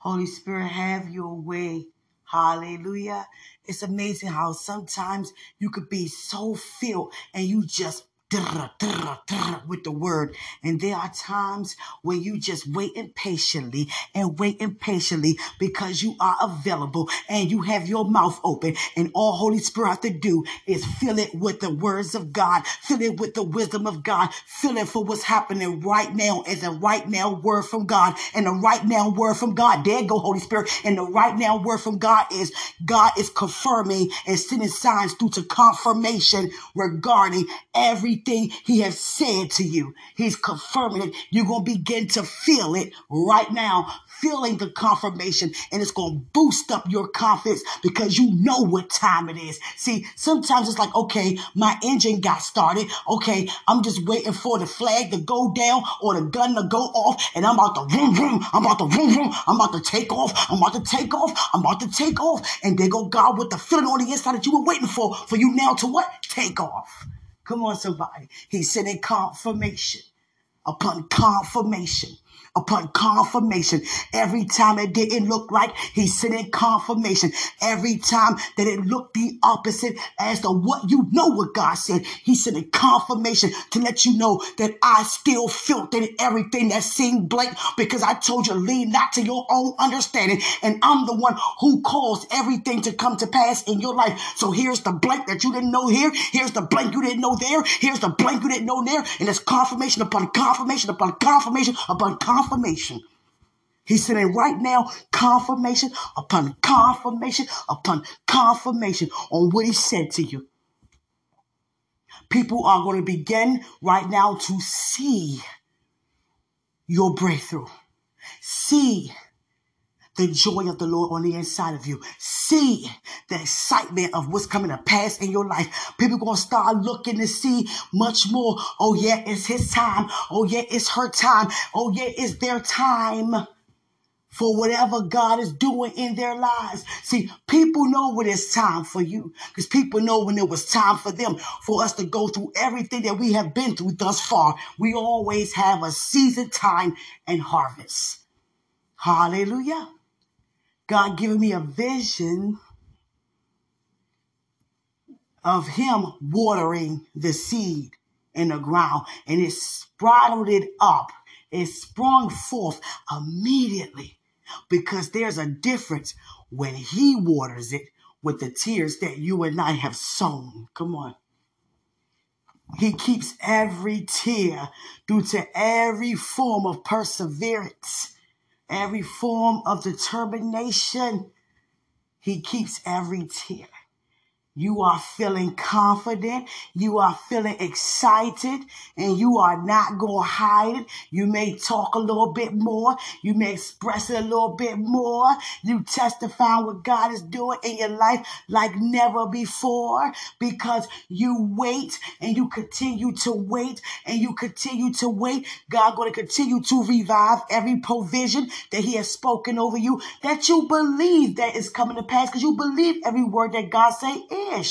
Holy Spirit, have your way. Hallelujah. It's amazing how sometimes you could be so filled and you just with the word. And there are times when you just wait impatiently and wait impatiently because you are available and you have your mouth open. And all Holy Spirit have to do is fill it with the words of God, fill it with the wisdom of God, fill it for what's happening right now as a right now word from God. And the right now word from God, there go Holy Spirit. And the right now word from God is God is confirming and sending signs due to confirmation regarding every everything he has said to you. He's confirming it. You're going to begin to feel it right now, feeling the confirmation, and it's going to boost up your confidence because you know what time it is. See, sometimes it's like, okay, my engine got started. Okay, I'm just waiting for the flag to go down or the gun to go off, and I'm about to vroom vroom. I'm about to vroom vroom. I'm about to take off. I'm about to take off. I'm about to take off. And there go God with the feeling on the inside that you were waiting for, for you now to what? Take off. Come on, somebody. He's sending confirmation upon confirmation upon confirmation. Every time it didn't look like he's sending confirmation. Every time that it looked the opposite as to what you know what God said, he's sending confirmation to let you know that I still filtered everything that seemed blank because I told you lean not to your own understanding. And I'm the one who caused everything to come to pass in your life. So here's the blank that you didn't know here. Here's the blank you didn't know there. Here's the blank you didn't know there. And it's confirmation upon confirmation upon confirmation upon confirmation confirmation. He's sending right now confirmation upon confirmation upon confirmation on what he said to you. People are going to begin right now to see your breakthrough. See the joy of the Lord on the inside of you. See the excitement of what's coming to pass in your life. People to start looking to see much more. Oh yeah, it's his time. Oh yeah, it's her time. Oh yeah, it's their time for whatever God is doing in their lives. See, people know when it's time for you because people know when it was time for them for us to go through everything that we have been through thus far. We always have a season, time, and harvest. Hallelujah. God giving me a vision of him watering the seed in the ground and it sprouted it up. It sprung forth immediately because there's a difference when he waters it with the tears that you and I have sown. Come on. He keeps every tear due to every form of perseverance every form of determination. He keeps every tear. You are feeling confident. You are feeling excited and you are not going to hide it. You may talk a little bit more. You may express it a little bit more. You testify what God is doing in your life like never before because you wait and you continue to wait and you continue to wait. God going to continue to revive every provision that he has spoken over you that you believe that is coming to pass because you believe every word that God say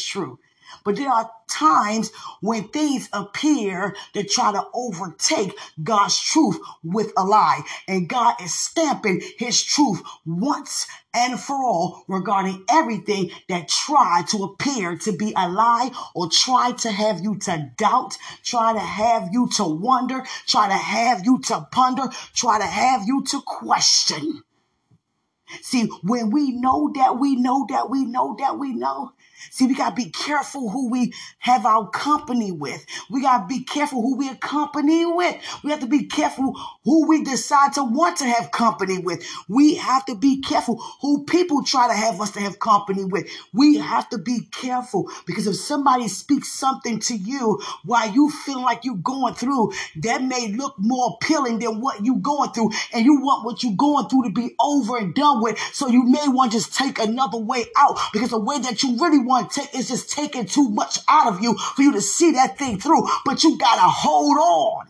true. But there are times when things appear to try to overtake God's truth with a lie. And God is stamping his truth once and for all regarding everything that tried to appear to be a lie or try to have you to doubt, try to have you to wonder, try to have you to ponder, try to have you to question. See, when we know that we know that we know that we know, See, we got to be careful who we have our company with. We got to be careful who we accompany with. We have to be careful who we decide to want to have company with. We have to be careful who people try to have us to have company with. We have to be careful because if somebody speaks something to you while you feel like you're going through, that may look more appealing than what you're going through. And you want what you're going through to be over and done with. So you may want to just take another way out because the way that you really want to take is just taking too much out of you for you to see that thing through. But you got to hold on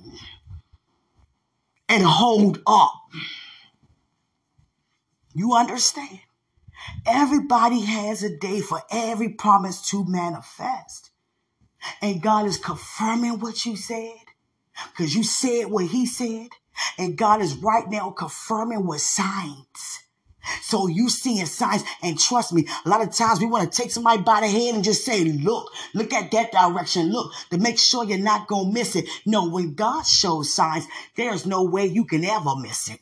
and hold up. You understand? Everybody has a day for every promise to manifest. And God is confirming what you said because you said what He said. And God is right now confirming with signs So you seeing signs and trust me, a lot of times we want to take somebody by the hand and just say, look, look at that direction. Look to make sure you're not going to miss it. No, when God shows signs, there's no way you can ever miss it.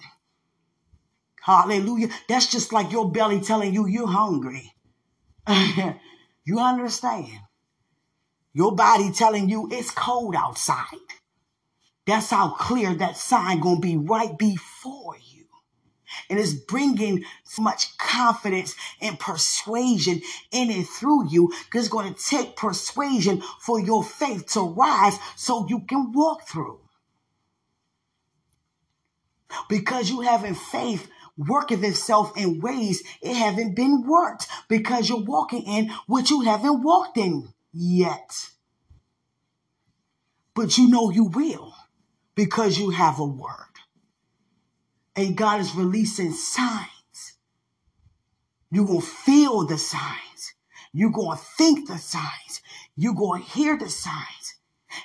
Hallelujah. That's just like your belly telling you you're hungry. you understand? Your body telling you it's cold outside. That's how clear that sign to be right before you. And it's bringing so much confidence and persuasion in and through you because it's going to take persuasion for your faith to rise so you can walk through. Because you having faith worketh itself in ways it haven't been worked because you're walking in what you haven't walked in yet. But you know you will because you have a word and God is releasing signs. You're going to feel the signs. You're going to think the signs. You're going to hear the signs.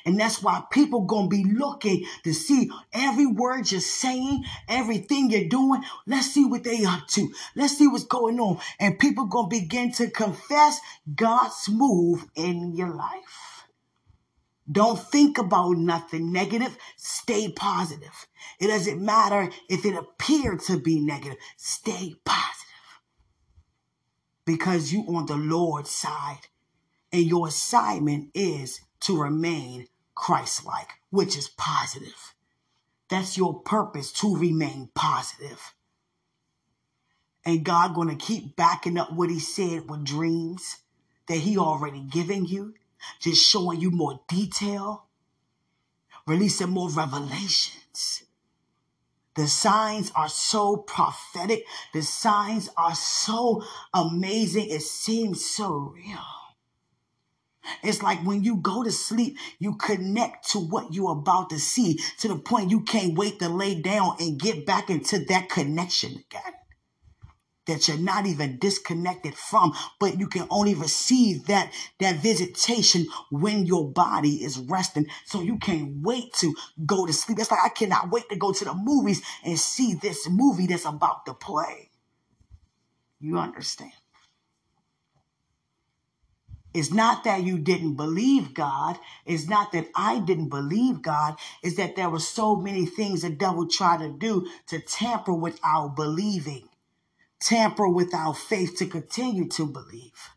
And that's why people going to be looking to see every word you're saying, everything you're doing. Let's see what they up to. Let's see what's going on. And people going to begin to confess God's move in your life. Don't think about nothing negative. Stay positive. It doesn't matter if it appeared to be negative. Stay positive. Because you on the Lord's side. And your assignment is to remain Christ-like, which is positive. That's your purpose to remain positive. And God to keep backing up what he said with dreams that he already given you just showing you more detail, releasing more revelations. The signs are so prophetic. The signs are so amazing. It seems so real. It's like when you go to sleep, you connect to what you're about to see to the point you can't wait to lay down and get back into that connection again that you're not even disconnected from, but you can only receive that, that visitation when your body is resting. So you can't wait to go to sleep. It's like I cannot wait to go to the movies and see this movie that's about to play. You understand? It's not that you didn't believe God. It's not that I didn't believe God. It's that there were so many things the devil tried to do to tamper with our believing tamper with our faith to continue to believe.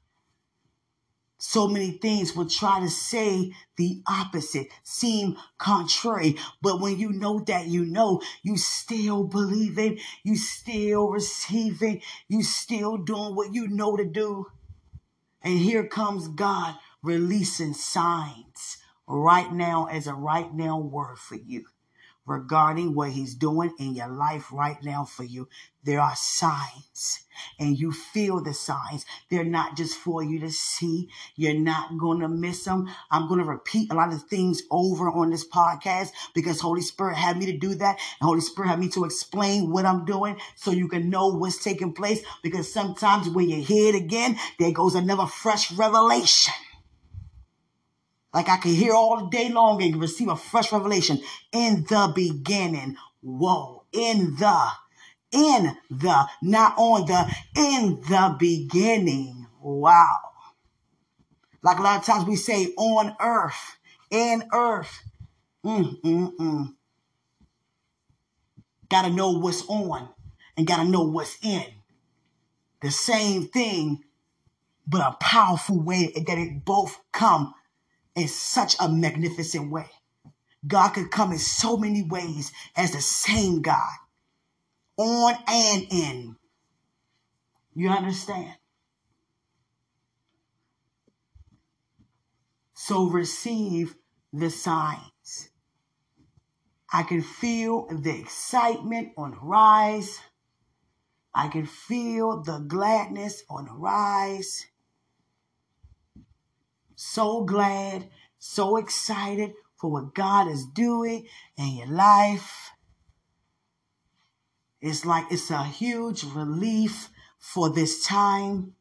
So many things will try to say the opposite, seem contrary. But when you know that you know, you still believing, you still receiving, you still doing what you know to do. And here comes God releasing signs right now as a right now word for you regarding what he's doing in your life right now for you. There are signs and you feel the signs. They're not just for you to see. You're not going to miss them. I'm going to repeat a lot of things over on this podcast because Holy Spirit had me to do that. And Holy Spirit had me to explain what I'm doing so you can know what's taking place because sometimes when you hear it again, there goes another fresh revelation. Like I can hear all day long and receive a fresh revelation. In the beginning. Whoa. In the. In the. Not on the. In the beginning. Wow. Like a lot of times we say on earth. In earth. Mm, mm, mm. Gotta know what's on and gotta know what's in. The same thing, but a powerful way that it both come in such a magnificent way. God could come in so many ways as the same God, on and in. You understand? So receive the signs. I can feel the excitement on the rise. I can feel the gladness on the rise so glad, so excited for what God is doing in your life. It's like it's a huge relief for this time.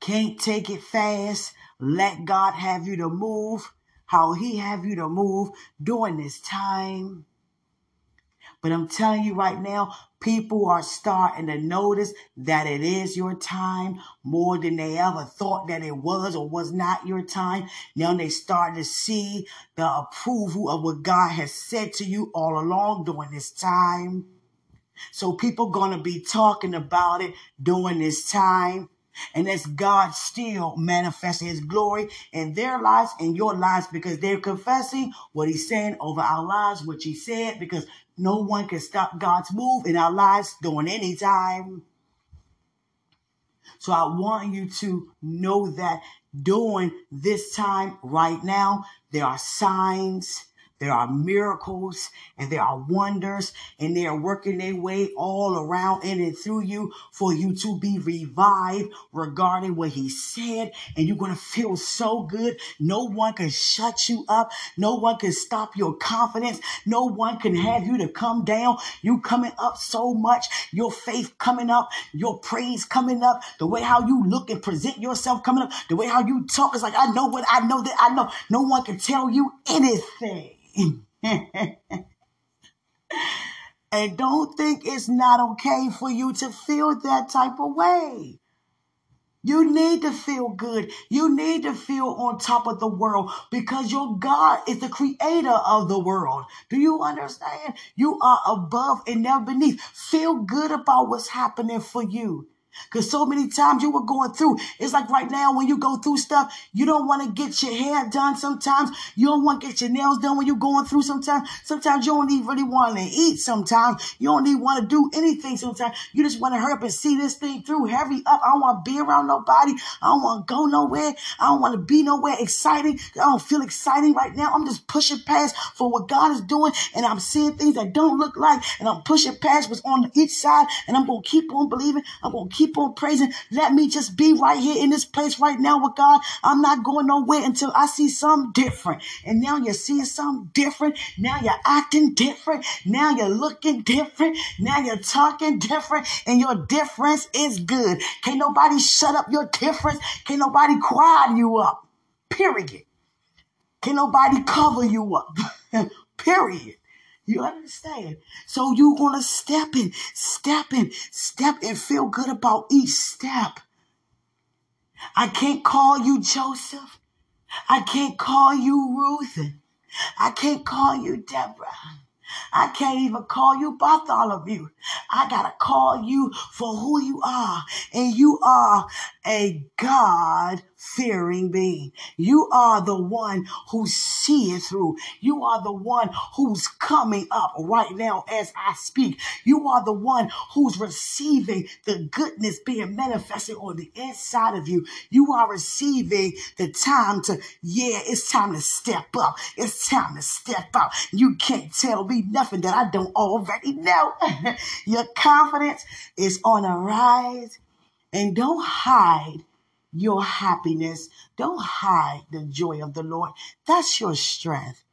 Can't take it fast. Let God have you to move how he have you to move during this time. But I'm telling you right now, people are starting to notice that it is your time more than they ever thought that it was or was not your time. Now they start to see the approval of what God has said to you all along during this time. So people going to be talking about it during this time. And that's God still manifesting his glory in their lives and your lives because they're confessing what he's saying over our lives, what he said, because no one can stop God's move in our lives during any time. So I want you to know that during this time right now, there are signs there are miracles and there are wonders and they are working their way all around in and through you for you to be revived regarding what he said. And you're going to feel so good. No one can shut you up. No one can stop your confidence. No one can have you to come down. You coming up so much. Your faith coming up. Your praise coming up. The way how you look and present yourself coming up. The way how you talk is like, I know what I know that I know. No one can tell you anything. and don't think it's not okay for you to feel that type of way. You need to feel good. You need to feel on top of the world because your God is the creator of the world. Do you understand? You are above and never beneath. Feel good about what's happening for you. Because so many times you were going through. It's like right now when you go through stuff, you don't want to get your hair done sometimes. You don't want to get your nails done when you're going through sometimes. Sometimes you don't even really want to eat sometimes. You don't even want to do anything sometimes. You just want to hurry up and see this thing through. Hurry up. I don't want to be around nobody. I don't want to go nowhere. I don't want to be nowhere exciting. I don't feel exciting right now. I'm just pushing past for what God is doing and I'm seeing things that don't look like and I'm pushing past what's on each side and I'm going to keep on believing. I'm going to keep on praising. Let me just be right here in this place right now with God. I'm not going nowhere until I see something different. And now you're seeing something different. Now you're acting different. Now you're looking different. Now you're talking different. And your difference is good. Can't nobody shut up your difference. Can't nobody quiet you up. Period. Can't nobody cover you up. Period. You understand? So you want to step in, step in, step and feel good about each step. I can't call you Joseph. I can't call you Ruth. I can't call you Deborah. I can't even call you Bartholomew. I gotta call you for who you are. And you are a God fearing being. You are the one who's seeing through. You are the one who's coming up right now as I speak. You are the one who's receiving the goodness being manifested on the inside of you. You are receiving the time to, yeah, it's time to step up. It's time to step out. You can't tell me nothing that I don't already know. Your confidence is on a rise and don't hide your happiness. Don't hide the joy of the Lord. That's your strength.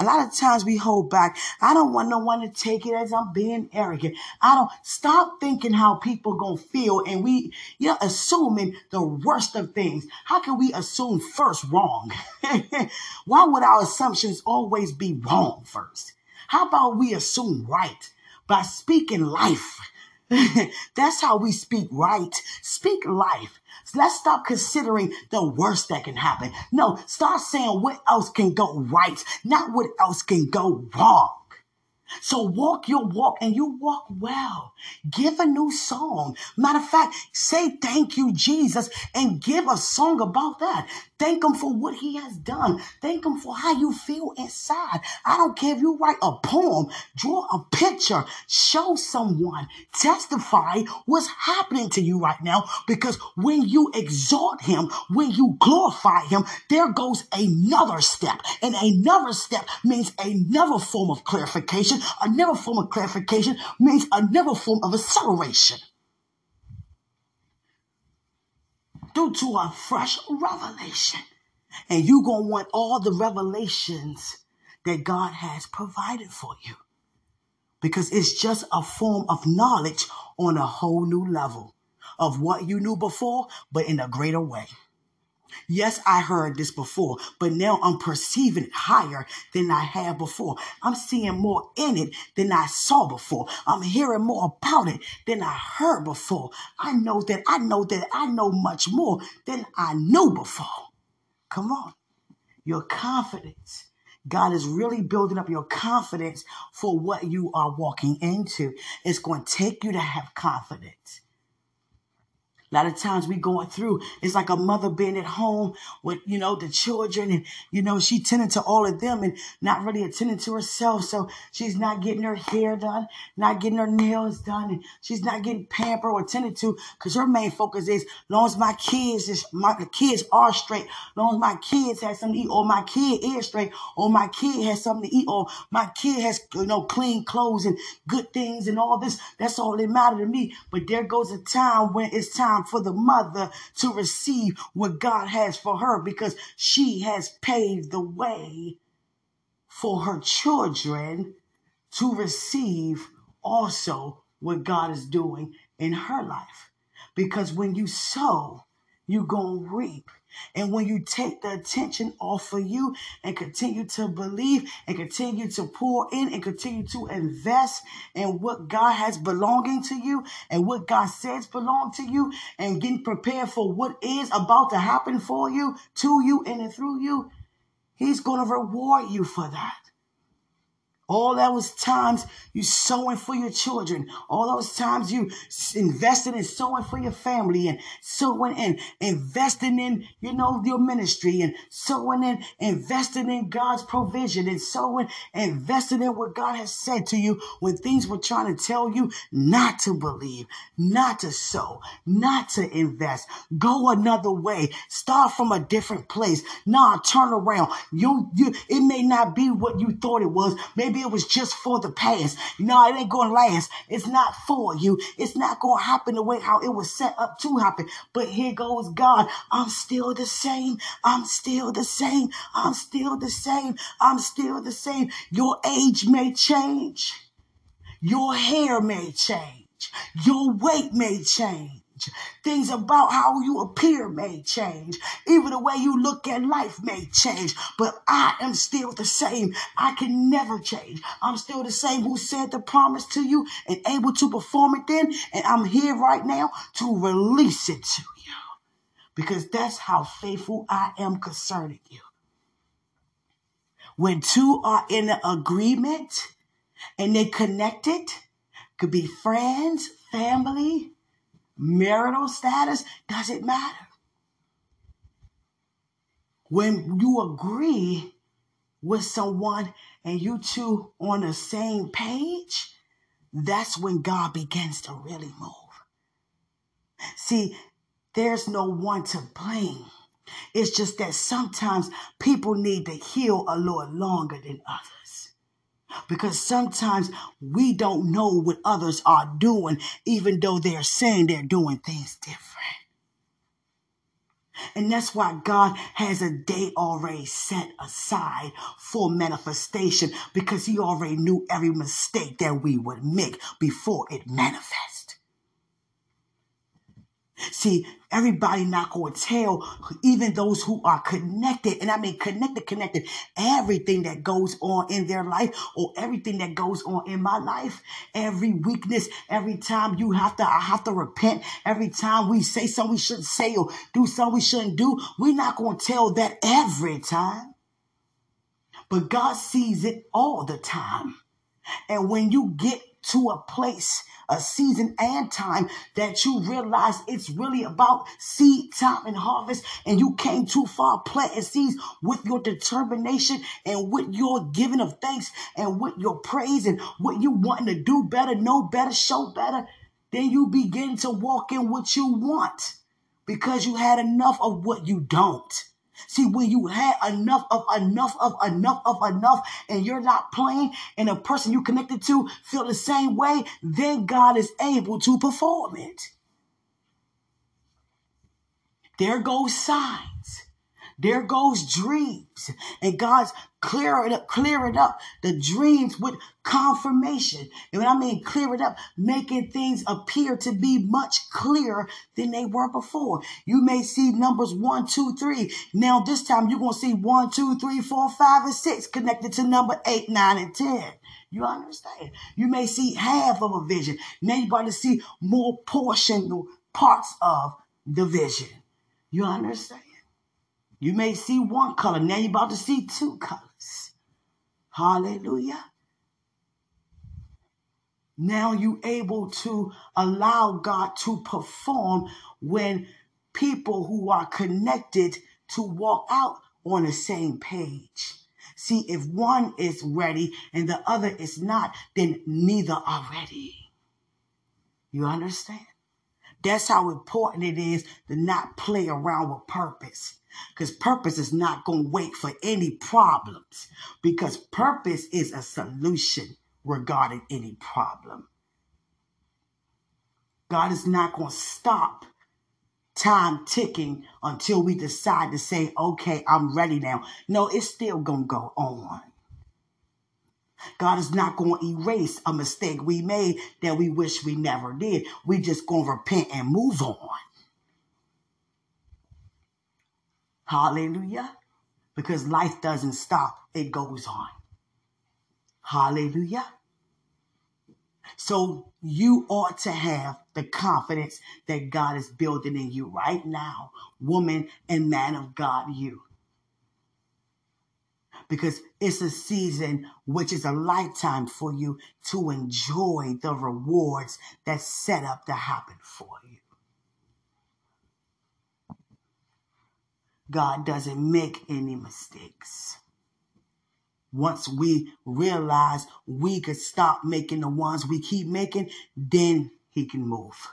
A lot of times we hold back. I don't want no one to take it as I'm being arrogant. I don't stop thinking how people gonna feel and we you're assuming the worst of things. How can we assume first wrong? Why would our assumptions always be wrong first? How about we assume right by speaking life? That's how we speak right. Speak life. Let's stop considering the worst that can happen. No, start saying what else can go right, not what else can go wrong. So walk your walk and you walk well. Give a new song. Matter of fact, say thank you, Jesus, and give a song about that. Thank him for what he has done. Thank him for how you feel inside. I don't care if you write a poem, draw a picture, show someone, testify what's happening to you right now. Because when you exalt him, when you glorify him, there goes another step. And another step means another form of clarification. Another form of clarification means another form of acceleration. Due to a fresh revelation. And you're going to want all the revelations that God has provided for you. Because it's just a form of knowledge on a whole new level of what you knew before, but in a greater way. Yes, I heard this before, but now I'm perceiving it higher than I have before. I'm seeing more in it than I saw before. I'm hearing more about it than I heard before. I know that I know that I know much more than I knew before. Come on. Your confidence. God is really building up your confidence for what you are walking into. It's going to take you to have confidence. A lot of times we going through, it's like a mother being at home with, you know, the children and, you know, she tending to all of them and not really attending to herself. So she's not getting her hair done, not getting her nails done, and she's not getting pampered or attended to because her main focus is, long as my kids is, my the kids are straight, long as my kids have something to eat, or my kid is straight, or my kid has something to eat, or my kid has, you know, clean clothes and good things and all this. That's all that matter to me. But there goes a time when it's time time for the mother to receive what God has for her because she has paved the way for her children to receive also what God is doing in her life. Because when you sow, you're going to reap. And when you take the attention off of you and continue to believe and continue to pour in and continue to invest in what God has belonging to you and what God says belong to you and getting prepared for what is about to happen for you, to you, and through you, He's going to reward you for that. All those times you sowing for your children. All those times you invested in sowing for your family and sowing and investing in, you know, your ministry and sowing and investing in God's provision and sowing investing in what God has said to you when things were trying to tell you not to believe, not to sow, not to invest. Go another way. Start from a different place. Nah, turn around. You, you, it may not be what you thought it was. Maybe it was just for the past. No, it ain't to last. It's not for you. It's not to happen the way how it was set up to happen. But here goes God. I'm still the same. I'm still the same. I'm still the same. I'm still the same. Your age may change. Your hair may change. Your weight may change. Things about how you appear may change. Even the way you look at life may change. But I am still the same. I can never change. I'm still the same who said the promise to you and able to perform it then. And I'm here right now to release it to you. Because that's how faithful I am concerning you. When two are in agreement and they connected, could be friends, family, marital status, does it matter? When you agree with someone and you two on the same page, that's when God begins to really move. See, there's no one to blame. It's just that sometimes people need to heal a little longer than others because sometimes we don't know what others are doing, even though they're saying they're doing things different. And that's why God has a day already set aside for manifestation because He already knew every mistake that we would make before it manifests. See, everybody not going to tell, even those who are connected, and I mean connected, connected, everything that goes on in their life or everything that goes on in my life, every weakness, every time you have to, I have to repent, every time we say something we shouldn't say or do something we shouldn't do, we're not going to tell that every time. But God sees it all the time. And when you get to a place, a season and time that you realize it's really about seed time and harvest and you came too far planting seeds with your determination and with your giving of thanks and with your praise and what you wanting to do better, know better, show better, then you begin to walk in what you want because you had enough of what you don't. See, when you had enough of enough of enough of enough, and you're not playing, and a person you connected to feel the same way, then God is able to perform it. There goes signs. There goes dreams. And God's clear it up, clear it up. The dreams with confirmation. And when I mean clear it up, making things appear to be much clearer than they were before. You may see numbers one, two, three. Now this time you're gonna see one, two, three, four, five, and six connected to number eight, nine, and ten. You understand? You may see half of a vision. Now you're about to see more portion parts of the vision. You understand? You may see one color. Now you're about to see two colors. Hallelujah. Now you able to allow God to perform when people who are connected to walk out on the same page. See, if one is ready and the other is not, then neither are ready. You understand? That's how important it is to not play around with purpose. Because purpose is not going to wait for any problems. Because purpose is a solution regarding any problem. God is not going to stop time ticking until we decide to say, okay, I'm ready now. No, it's still going to go on. God is not going to erase a mistake we made that we wish we never did. We just going to repent and move on. Hallelujah. Because life doesn't stop, it goes on. Hallelujah. So you ought to have the confidence that God is building in you right now, woman and man of God, you because it's a season which is a lifetime for you to enjoy the rewards that's set up to happen for you. God doesn't make any mistakes. Once we realize we could stop making the ones we keep making, then he can move.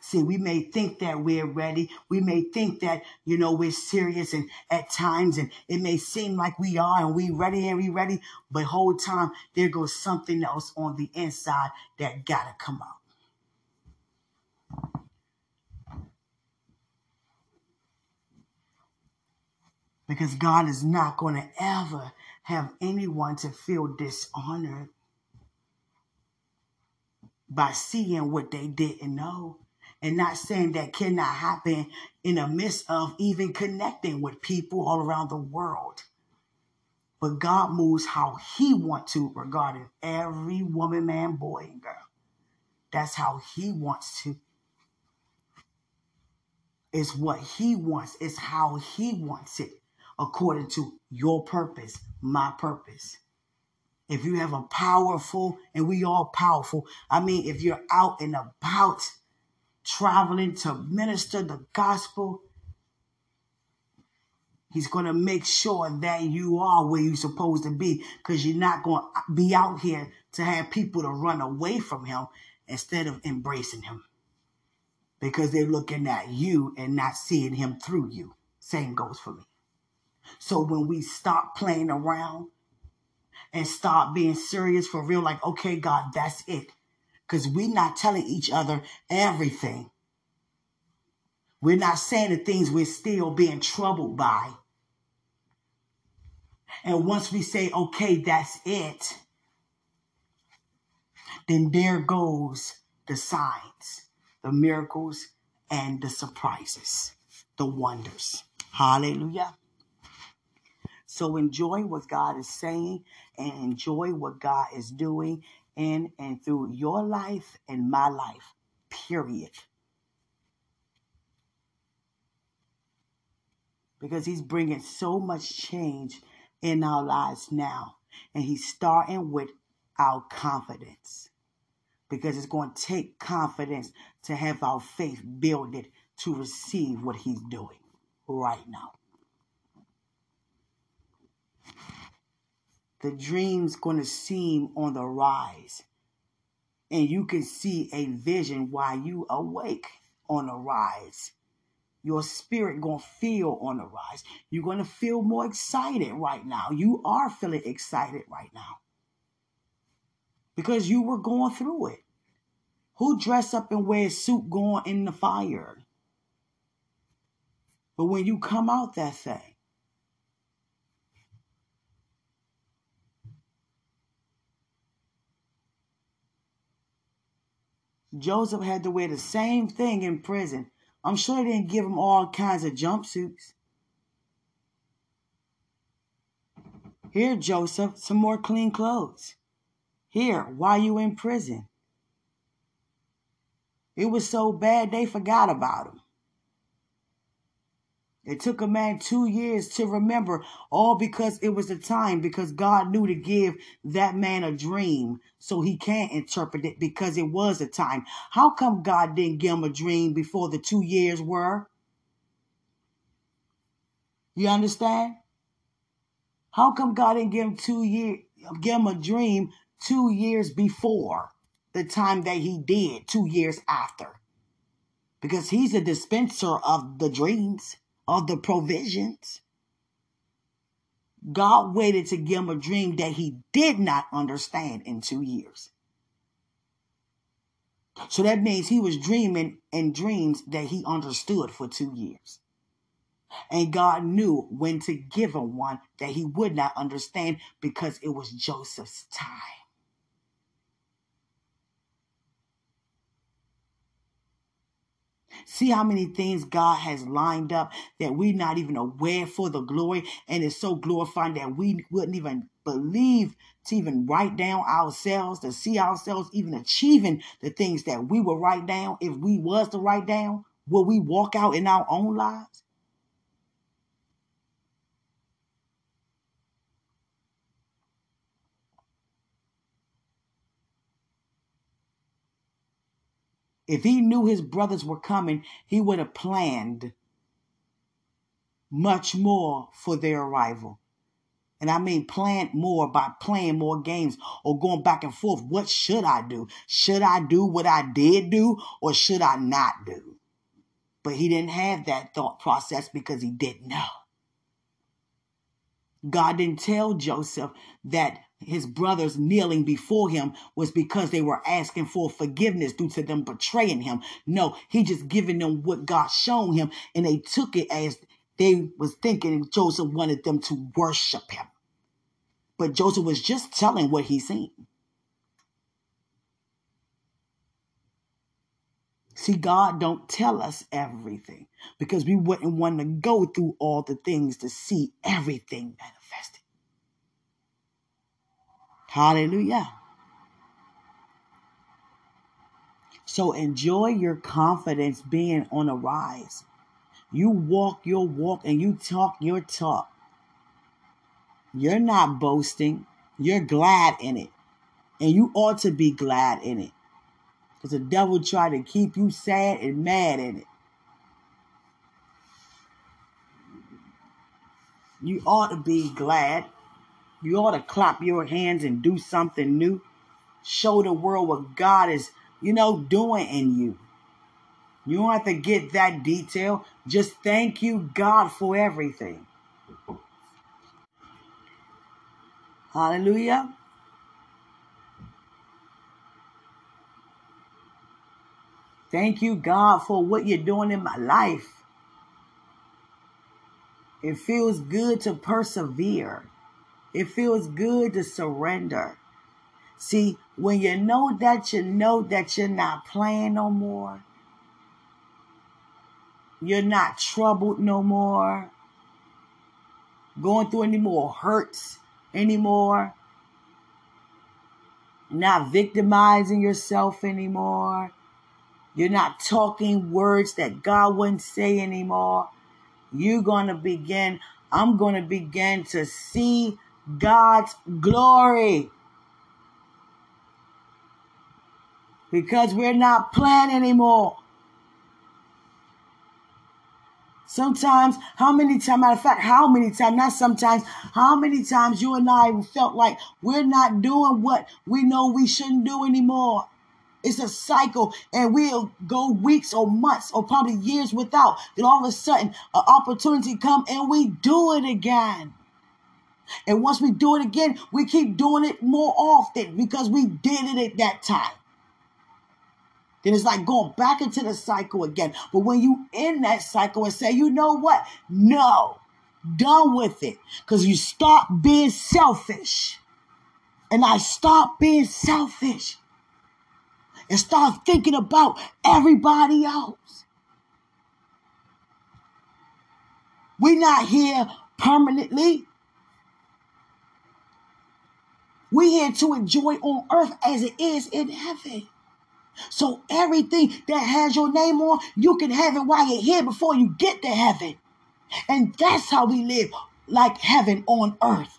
See, we may think that we're ready. We may think that, you know, we're serious and at times, and it may seem like we are and we ready and we ready, but whole time there goes something else on the inside that gotta come out. Because God is not going to ever have anyone to feel dishonored by seeing what they didn't know and not saying that cannot happen in the midst of even connecting with people all around the world. But God moves how he wants to regarding every woman, man, boy, and girl. That's how he wants to. It's what he wants. It's how he wants it according to your purpose, my purpose. If you have a powerful, and we all powerful, I mean, if you're out and about traveling to minister the gospel, He's going to make sure that you are where you're supposed to be because you're not going to be out here to have people to run away from him instead of embracing him because they're looking at you and not seeing him through you. Same goes for me. So when we stop playing around and start being serious for real, like, okay, God, that's it because we're not telling each other everything. We're not saying the things we're still being troubled by. And once we say, okay, that's it, then there goes the signs, the miracles, and the surprises, the wonders. Hallelujah. So enjoy what God is saying and enjoy what God is doing in and through your life and my life, period. Because he's bringing so much change in our lives now. And he's starting with our confidence. Because it's going to take confidence to have our faith builded to receive what he's doing right now. The dream's going to seem on the rise. And you can see a vision while you awake on the rise. Your spirit going to feel on the rise. You're going to feel more excited right now. You are feeling excited right now. Because you were going through it. Who dress up and wear a suit going in the fire? But when you come out that thing, Joseph had to wear the same thing in prison. I'm sure they didn't give him all kinds of jumpsuits. Here, Joseph, some more clean clothes. Here, why you in prison? It was so bad they forgot about him. It took a man two years to remember, all because it was a time, because God knew to give that man a dream so he can't interpret it because it was a time. How come God didn't give him a dream before the two years were? You understand? How come God didn't give him two years, give him a dream two years before the time that he did, two years after? Because he's a dispenser of the dreams of the provisions. God waited to give him a dream that he did not understand in two years. So that means he was dreaming in dreams that he understood for two years. And God knew when to give him one that he would not understand because it was Joseph's time. See how many things God has lined up that we're not even aware for the glory. And it's so glorifying that we wouldn't even believe to even write down ourselves, to see ourselves even achieving the things that we will write down. If we was to write down, will we walk out in our own lives? If he knew his brothers were coming, he would have planned much more for their arrival. And I mean plan more by playing more games or going back and forth. What should I do? Should I do what I did do or should I not do? But he didn't have that thought process because he didn't know. God didn't tell Joseph that his brothers kneeling before him was because they were asking for forgiveness due to them betraying him. No, he just giving them what God shown him, and they took it as they was thinking Joseph wanted them to worship him. But Joseph was just telling what he seen. See, God don't tell us everything because we wouldn't want to go through all the things to see everything manifested. Hallelujah. So enjoy your confidence being on a rise. You walk your walk and you talk your talk. You're not boasting. You're glad in it. And you ought to be glad in it. Because the devil tried to keep you sad and mad in it. You ought to be glad you ought to clap your hands and do something new. Show the world what God is, you know, doing in you. You don't have to get that detail. Just thank you, God, for everything. Hallelujah. Thank you, God, for what you're doing in my life. It feels good to persevere. It feels good to surrender. See, when you know that you know that you're not playing no more, you're not troubled no more, going through any more hurts anymore, not victimizing yourself anymore. You're not talking words that God wouldn't say anymore. You're going to begin, I'm going to begin to see God's glory. Because we're not playing anymore. Sometimes, how many times, matter of fact, how many times, not sometimes, how many times you and I felt like we're not doing what we know we shouldn't do anymore. It's a cycle, and we'll go weeks or months or probably years without. Then all of a sudden, an opportunity come and we do it again. And once we do it again, we keep doing it more often because we did it at that time. then it's like going back into the cycle again. But when you in that cycle and say, you know what? No, done with it. Because you stop being selfish. And I stop being selfish and start thinking about everybody else. We're not here permanently. We're here to enjoy on earth as it is in heaven. So everything that has your name on, you can have it while you're here before you get to heaven. And that's how we live like heaven on earth.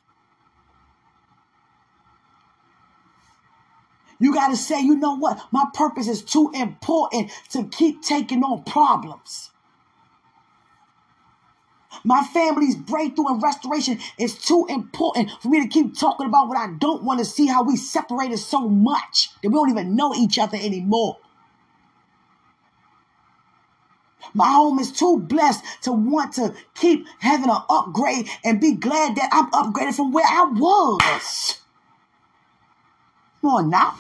You got to say, you know what? My purpose is too important to keep taking on problems. My family's breakthrough and restoration is too important for me to keep talking about what I don't want to see how we separated so much that we don't even know each other anymore. My home is too blessed to want to keep having an upgrade and be glad that I'm upgraded from where I was. Come on now.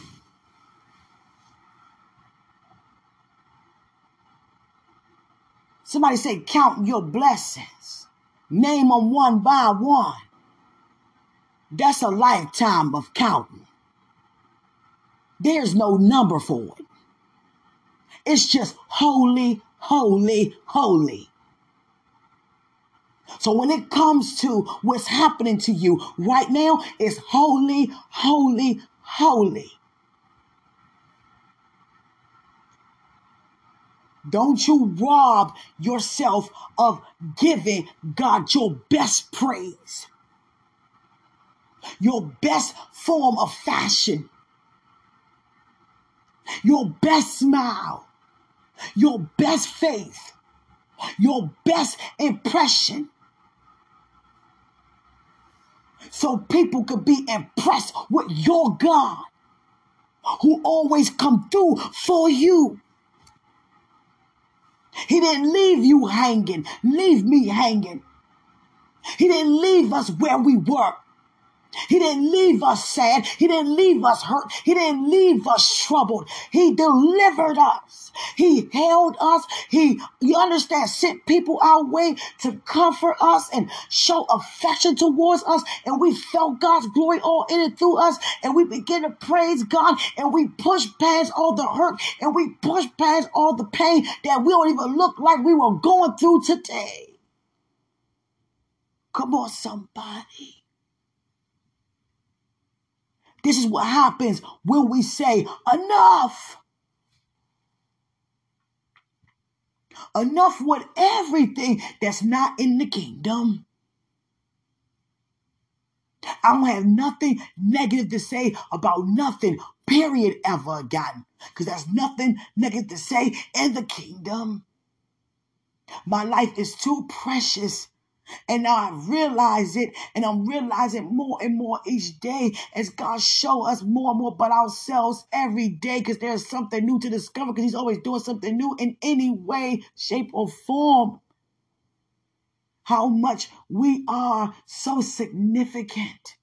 Somebody say, count your blessings. Name them one by one. That's a lifetime of counting. There's no number for it. It's just holy, holy, holy. So when it comes to what's happening to you right now, it's holy, holy, holy. Don't you rob yourself of giving God your best praise, your best form of fashion, your best smile, your best faith, your best impression. So people could be impressed with your God who always come through for you. He didn't leave you hanging, leave me hanging. He didn't leave us where we were. He didn't leave us sad. He didn't leave us hurt. He didn't leave us troubled. He delivered us. He held us. He, you understand, sent people our way to comfort us and show affection towards us. And we felt God's glory all in and through us. And we begin to praise God and we push past all the hurt and we push past all the pain that we don't even look like we were going through today. Come on, somebody. This is what happens when we say, enough. Enough with everything that's not in the kingdom. I don't have nothing negative to say about nothing, period, ever again. Because there's nothing negative to say in the kingdom. My life is too precious and now I realize it, and I'm realizing more and more each day as God show us more and more about ourselves every day because there's something new to discover because He's always doing something new in any way, shape, or form. How much we are so significant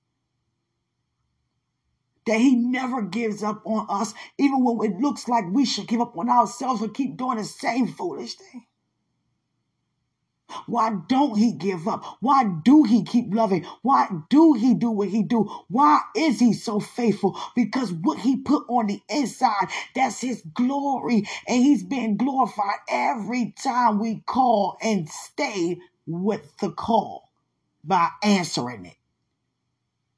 that he never gives up on us, even when it looks like we should give up on ourselves or keep doing the same foolish thing. Why don't he give up? Why do he keep loving? Why do he do what he do? Why is he so faithful? Because what he put on the inside, that's his glory. And he's being glorified every time we call and stay with the call by answering it.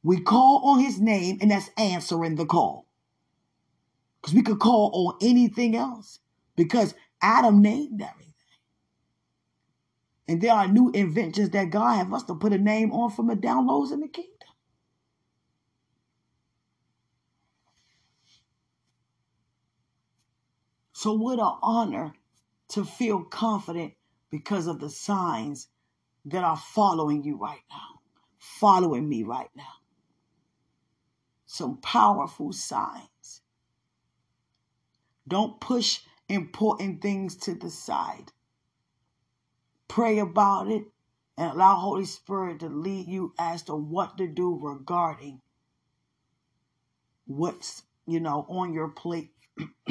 We call on his name and that's answering the call. Because we could call on anything else because Adam named everything. And there are new inventions that God have us to put a name on from the downloads in the kingdom. So what an honor to feel confident because of the signs that are following you right now, following me right now. Some powerful signs. Don't push important things to the side pray about it, and allow Holy Spirit to lead you as to what to do regarding what's, you know, on your plate.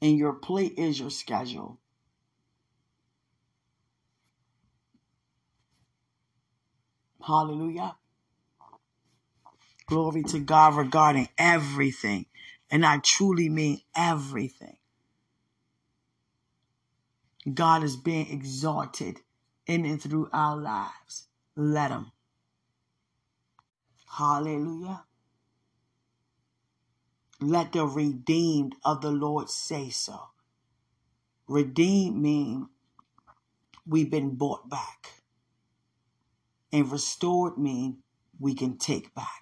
and your plate is your schedule. Hallelujah. Glory to God regarding everything. And I truly mean everything. God is being exalted in and through our lives. Let Him. Hallelujah. Let the redeemed of the Lord say so. Redeemed mean we've been bought back. And restored mean we can take back.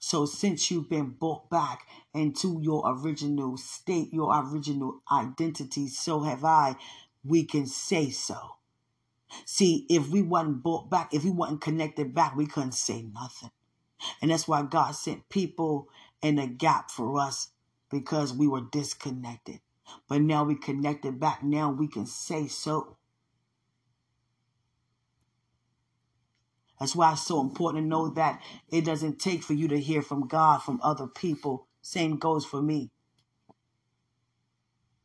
So since you've been brought back into your original state, your original identity, so have I, we can say so. See, if we wasn't brought back, if we wasn't connected back, we couldn't say nothing. And that's why God sent people in a gap for us because we were disconnected. But now we connected back. Now we can say so. That's why it's so important to know that it doesn't take for you to hear from God from other people. Same goes for me.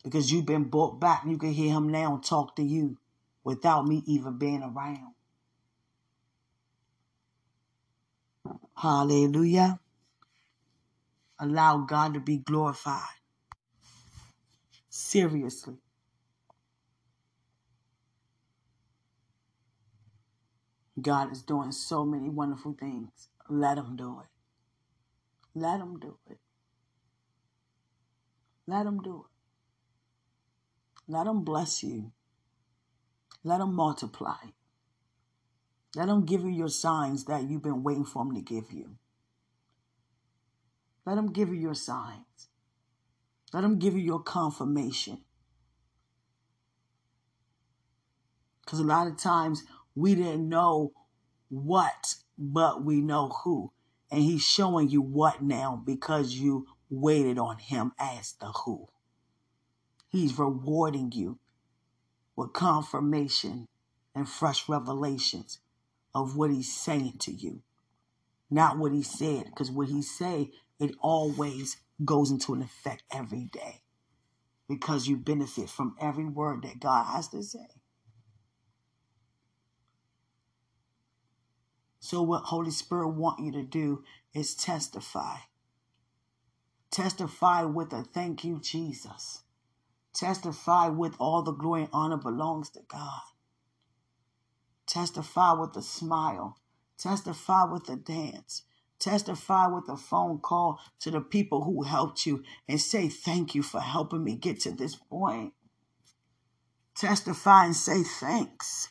Because you've been brought back and you can hear him now talk to you without me even being around. Hallelujah. Allow God to be glorified. Seriously. God is doing so many wonderful things. Let him do it. Let him do it. Let him do it. Let him bless you. Let him multiply. Let him give you your signs that you've been waiting for him to give you. Let him give you your signs. Let him give you your confirmation. Because a lot of times we didn't know what, but we know who. And he's showing you what now because you waited on him as the who. He's rewarding you with confirmation and fresh revelations of what he's saying to you. Not what he said, because what he say, it always goes into an effect every day. Because you benefit from every word that God has to say. So what Holy Spirit want you to do is testify. Testify with a thank you, Jesus. Testify with all the glory and honor belongs to God. Testify with a smile. Testify with a dance. Testify with a phone call to the people who helped you and say, Thank you for helping me get to this point. Testify and say thanks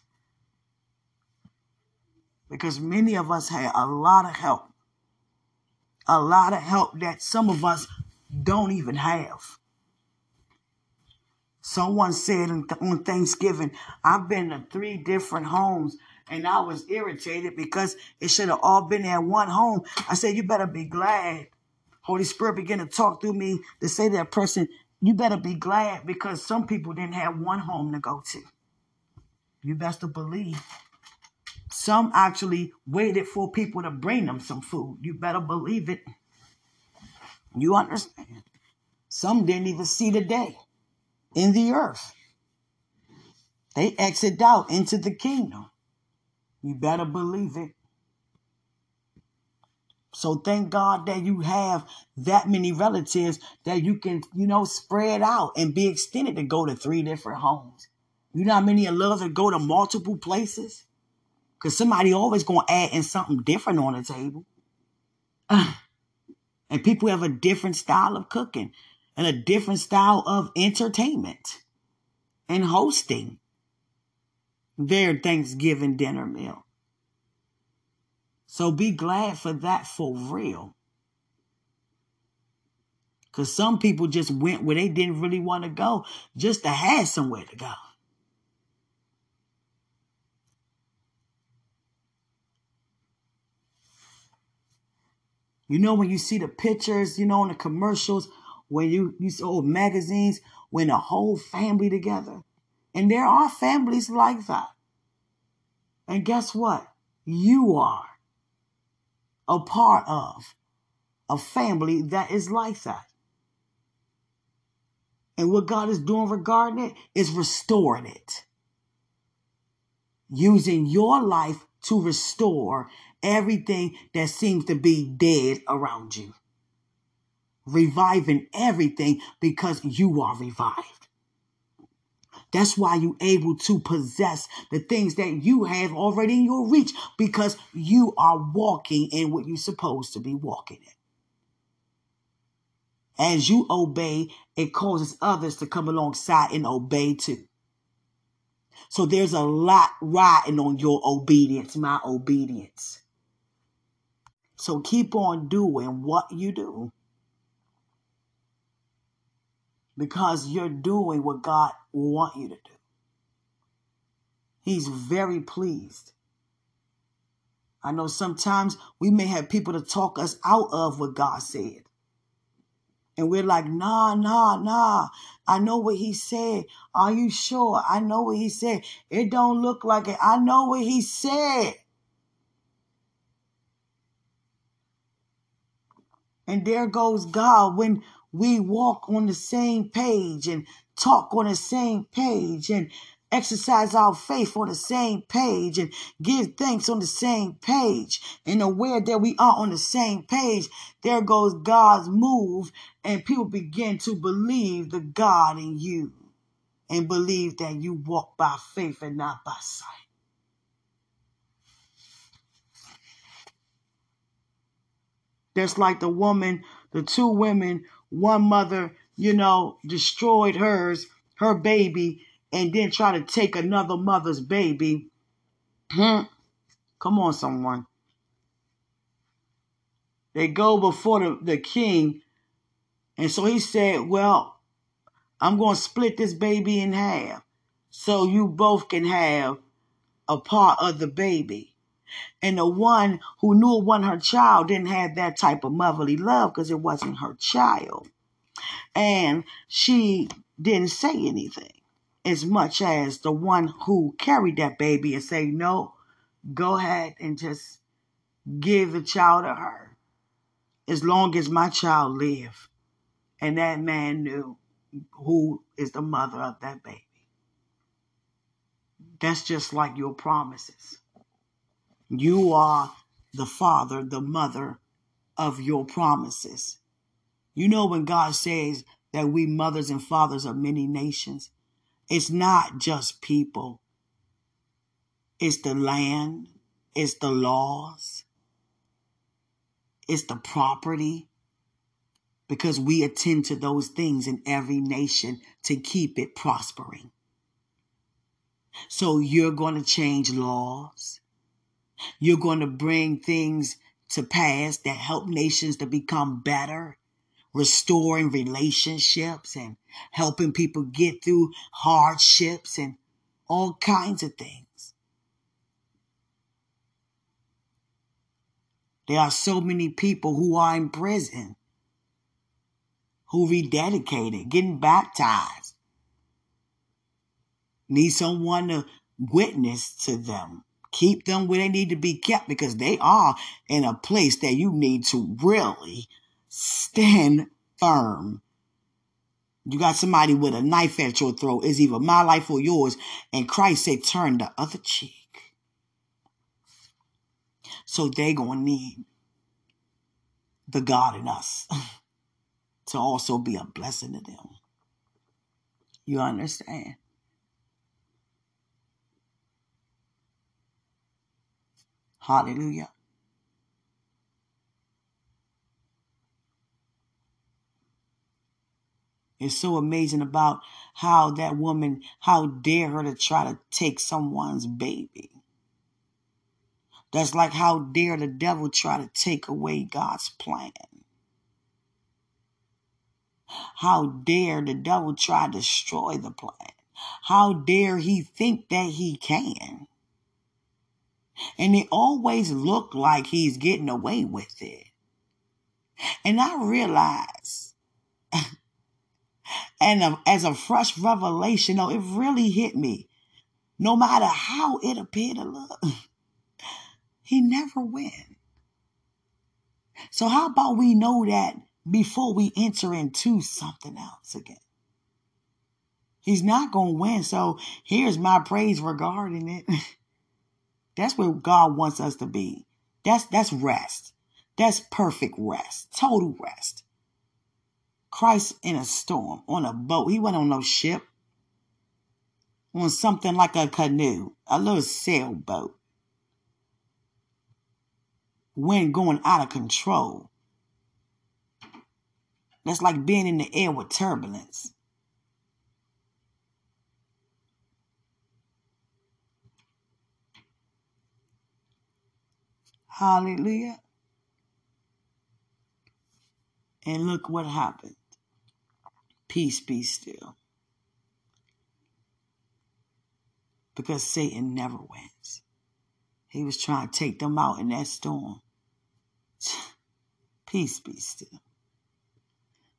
because many of us had a lot of help. A lot of help that some of us don't even have. Someone said on Thanksgiving, I've been to three different homes and I was irritated because it should have all been at one home. I said, You better be glad. Holy Spirit began to talk through me to say to that person, You better be glad because some people didn't have one home to go to. You best to believe. Some actually waited for people to bring them some food. You better believe it. You understand? Some didn't even see the day in the earth. They exit out into the kingdom. You better believe it. So thank God that you have that many relatives that you can, you know, spread out and be extended to go to three different homes. You know how many of love to go to multiple places? Because somebody always going to add in something different on the table. and people have a different style of cooking and a different style of entertainment and hosting their Thanksgiving dinner meal. So be glad for that for real. Because some people just went where they didn't really want to go just to have somewhere to go. You know, when you see the pictures, you know, in the commercials, when you, you see old magazines, when the whole family together. And there are families like that. And guess what? You are a part of a family that is like that. And what God is doing regarding it is restoring it. Using your life to restore everything that seems to be dead around you. Reviving everything because you are revived. That's why you're able to possess the things that you have already in your reach because you are walking in what you're supposed to be walking in. As you obey, it causes others to come alongside and obey too. So there's a lot riding on your obedience, my obedience. So keep on doing what you do. Because you're doing what God wants you to do. He's very pleased. I know sometimes we may have people to talk us out of what God said. And we're like, nah, nah, nah. I know what he said. Are you sure? I know what he said. It don't look like it. I know what he said. And there goes God when we walk on the same page and talk on the same page and exercise our faith on the same page and give thanks on the same page and aware that we are on the same page, there goes God's move and people begin to believe the God in you and believe that you walk by faith and not by sight. That's like the woman, the two women, one mother, you know, destroyed hers, her baby, and then try to take another mother's baby. Hmm. Come on, someone. They go before the, the king. And so he said, Well, I'm going to split this baby in half so you both can have a part of the baby. And the one who knew it wasn't her child didn't have that type of motherly love because it wasn't her child. And she didn't say anything as much as the one who carried that baby and say, no, go ahead and just give the child to her as long as my child live. And that man knew who is the mother of that baby. That's just like your promises. You are the father, the mother of your promises. You know, when God says that we mothers and fathers of many nations, it's not just people, it's the land, it's the laws, it's the property, because we attend to those things in every nation to keep it prospering. So you're going to change laws. You're going to bring things to pass that help nations to become better restoring relationships and helping people get through hardships and all kinds of things. There are so many people who are in prison, who rededicated, getting baptized. Need someone to witness to them. Keep them where they need to be kept because they are in a place that you need to really stand firm. You got somebody with a knife at your throat. It's either my life or yours. And Christ said, turn the other cheek. So they going to need the God in us to also be a blessing to them. You understand? Hallelujah. It's so amazing about how that woman, how dare her to try to take someone's baby. That's like how dare the devil try to take away God's plan. How dare the devil try to destroy the plan. How dare he think that he can. And it always look like he's getting away with it. And I realize and um, as a fresh revelation, though, it really hit me. No matter how it appeared to look, he never win. So how about we know that before we enter into something else again? He's not going to win. So here's my praise regarding it. that's where God wants us to be. That's that's rest. That's perfect rest. Total rest. Christ in a storm, on a boat. He wasn't on no ship. On something like a canoe, a little sailboat. Wind going out of control. That's like being in the air with turbulence. Hallelujah. And look what happened. Peace be still. Because Satan never wins. He was trying to take them out in that storm. Peace be still.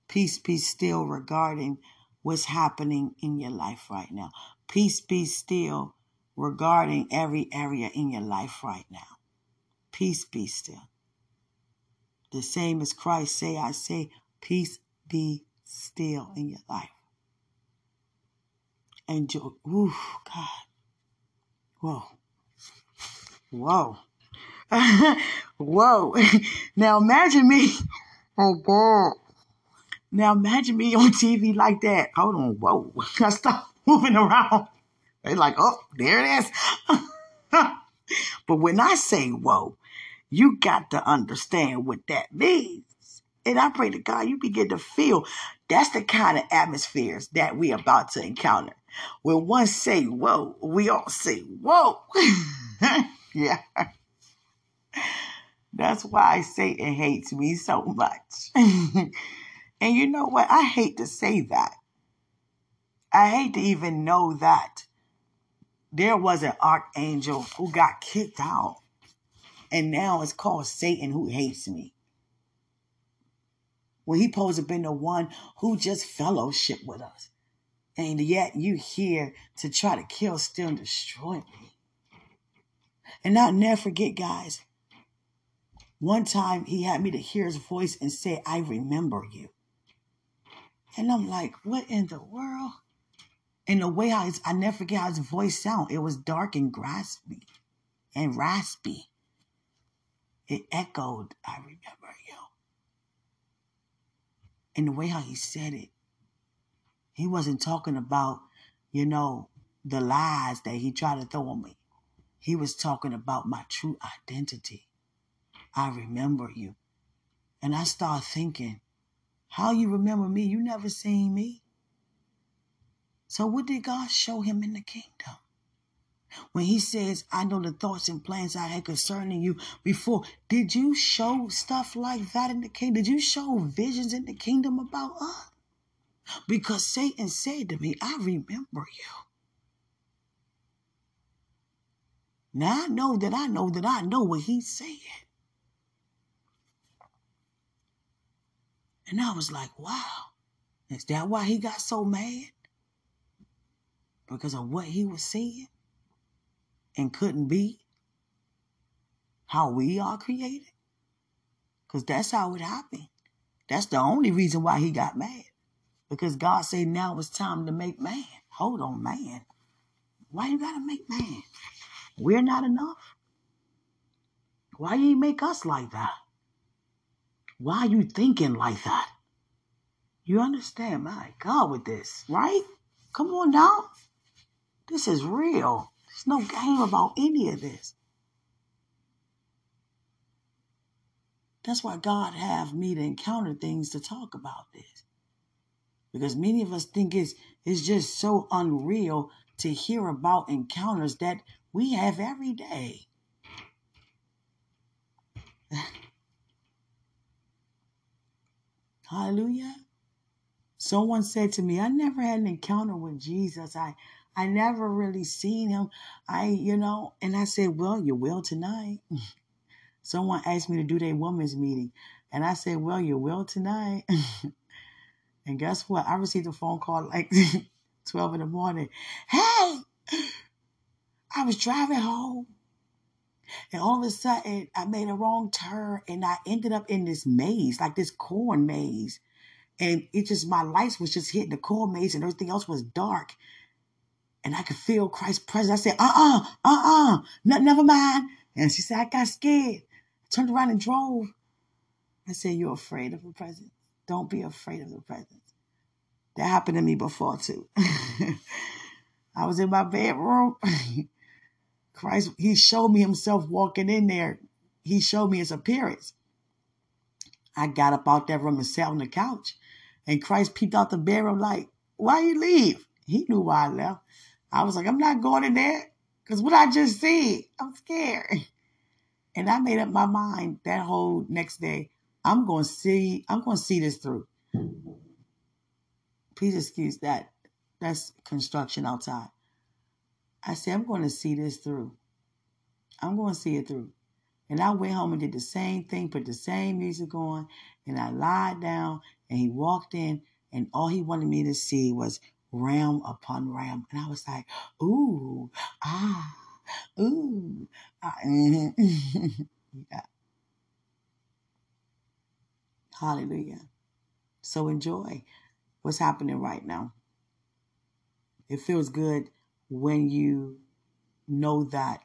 Peace be still regarding what's happening in your life right now. Peace be still regarding every area in your life right now. Peace be still. The same as Christ say, I say, peace be still in your life. And joy. Ooh, God. Whoa. Whoa. Whoa. now imagine me. Oh God. Now imagine me on TV like that. Hold on. Whoa. I stop moving around. They like, oh, there it is. but when I say whoa, you got to understand what that means. And I pray to God you begin to feel that's the kind of atmospheres that we about to encounter. When one say whoa, we all say whoa. yeah. That's why Satan hates me so much. and you know what? I hate to say that. I hate to even know that there was an archangel who got kicked out and now it's called Satan who hates me. When he supposed to been the one who just fellowship with us. And yet you here to try to kill, steal, and destroy me. And I'll never forget, guys. One time he had me to hear his voice and say, I remember you. And I'm like, what in the world? And the way I, I never forget how his voice sound. It was dark and graspy and raspy. It echoed, I remember you. And the way how he said it, he wasn't talking about, you know, the lies that he tried to throw on me. He was talking about my true identity. I remember you. And I started thinking, how you remember me? You never seen me. So what did God show him in the kingdom? When he says, I know the thoughts and plans I had concerning you before, did you show stuff like that in the kingdom? Did you show visions in the kingdom about us? Because Satan said to me, I remember you. Now I know that I know that I know what he said. And I was like, wow, is that why he got so mad? Because of what he was saying? And couldn't be how we are created? Because that's how it happened. That's the only reason why he got mad. Because God said now it's time to make man. Hold on, man. Why you gotta make man? We're not enough. Why you make us like that? Why you thinking like that? You understand, my God, with this, right? Come on now. This is real. There's no game about any of this. That's why God have me to encounter things to talk about this. Because many of us think it's, it's just so unreal to hear about encounters that we have every day. Hallelujah. Someone said to me, I never had an encounter with Jesus. I, I never really seen him. I, you know, and I said, Well, you will tonight. Someone asked me to do their women's meeting. And I said, Well, you will tonight. and guess what? I received a phone call like 12 in the morning. Hey, I was driving home. And all of a sudden, I made a wrong turn and I ended up in this maze, like this corn maze. And it just, my lights was just hitting the corn maze and everything else was dark. And I could feel Christ's presence. I said, uh uh, uh uh, no, never mind. And she said, I got scared. I turned around and drove. I said, You're afraid of the presence. Don't be afraid of the presence. That happened to me before too. I was in my bedroom. Christ, he showed me himself walking in there. He showed me his appearance. I got up out that room and sat on the couch. And Christ peeped out the bedroom like, why you leave? He knew why I left. I was like, I'm not going in there. Because what I just see, I'm scared. And I made up my mind that whole next day. I'm going to see, I'm going to see this through. Please excuse that. That's construction outside. I said, I'm going to see this through. I'm going to see it through. And I went home and did the same thing, put the same music on, and I lied down, and he walked in, and all he wanted me to see was ram upon ram. And I was like, ooh, ah, ooh, ah. yeah. Hallelujah. So enjoy what's happening right now. It feels good when you know that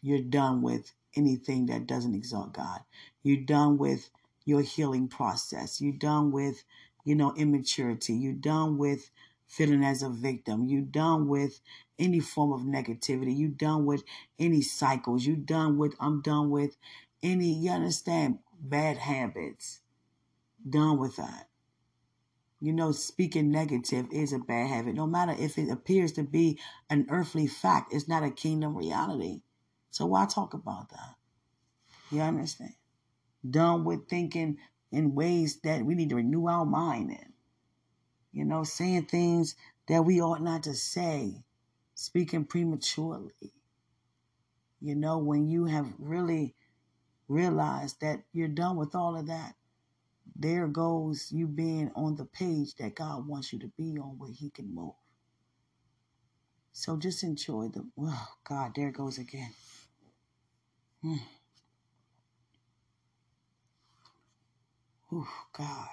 you're done with anything that doesn't exalt God. You're done with your healing process. You're done with, you know, immaturity. You're done with feeling as a victim. You're done with any form of negativity. You're done with any cycles. You're done with, I'm done with any, you understand, bad habits. Done with that. You know, speaking negative is a bad habit. No matter if it appears to be an earthly fact, it's not a kingdom reality. So why talk about that? You understand? Done with thinking in ways that we need to renew our mind in. You know, saying things that we ought not to say, speaking prematurely. You know, when you have really realized that you're done with all of that, there goes you being on the page that God wants you to be on where He can move. So just enjoy the. Oh, God, there goes again. Hmm. Oh, God.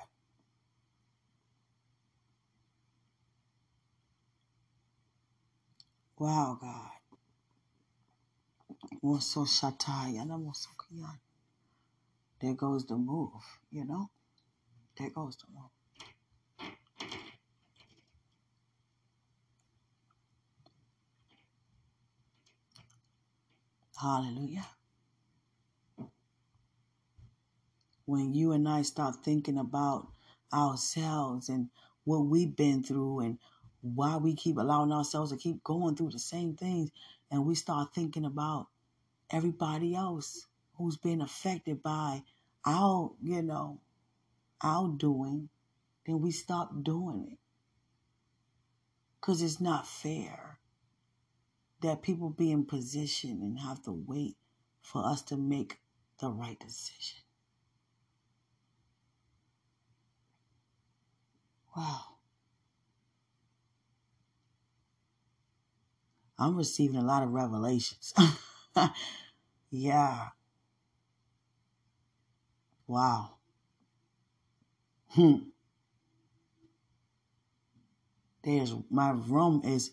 Wow, God. There goes the move, you know? There goes the move. Hallelujah. When you and I start thinking about ourselves and what we've been through and why we keep allowing ourselves to keep going through the same things, and we start thinking about everybody else who's been affected by our, you know, our doing, then we stop doing it. Because it's not fair that people be in position and have to wait for us to make the right decision. Wow. I'm receiving a lot of revelations. yeah. Wow. Hmm. There's my room is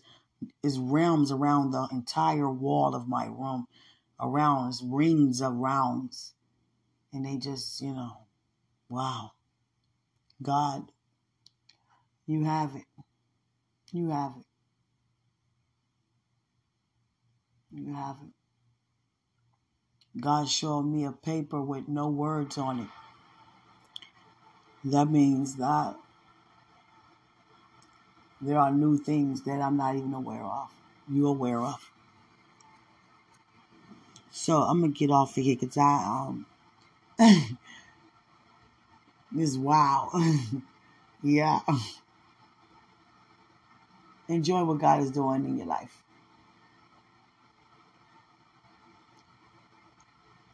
is realms around the entire wall of my room, around rings of rounds, and they just you know, wow. God, you have it. You have it. You have it. God showed me a paper with no words on it. That means that there are new things that I'm not even aware of. You aware of. So I'm gonna get off of here because I um this wow. yeah. Enjoy what God is doing in your life.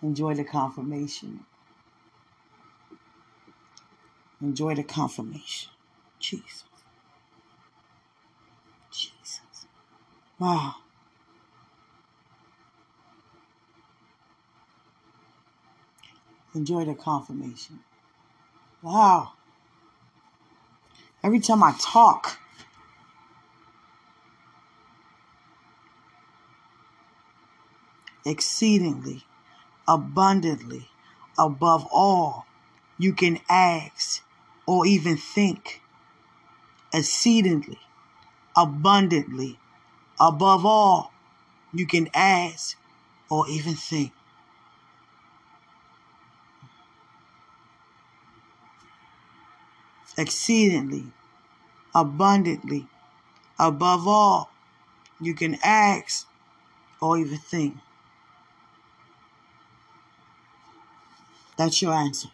Enjoy the confirmation. Enjoy the confirmation. Jesus. Jesus. Wow. Enjoy the confirmation. Wow. Every time I talk, exceedingly, abundantly, above all you can ask or even think, exceedingly, abundantly, above all you can ask or even think. Exceedingly, abundantly, above all you can ask or even think. That's your answer.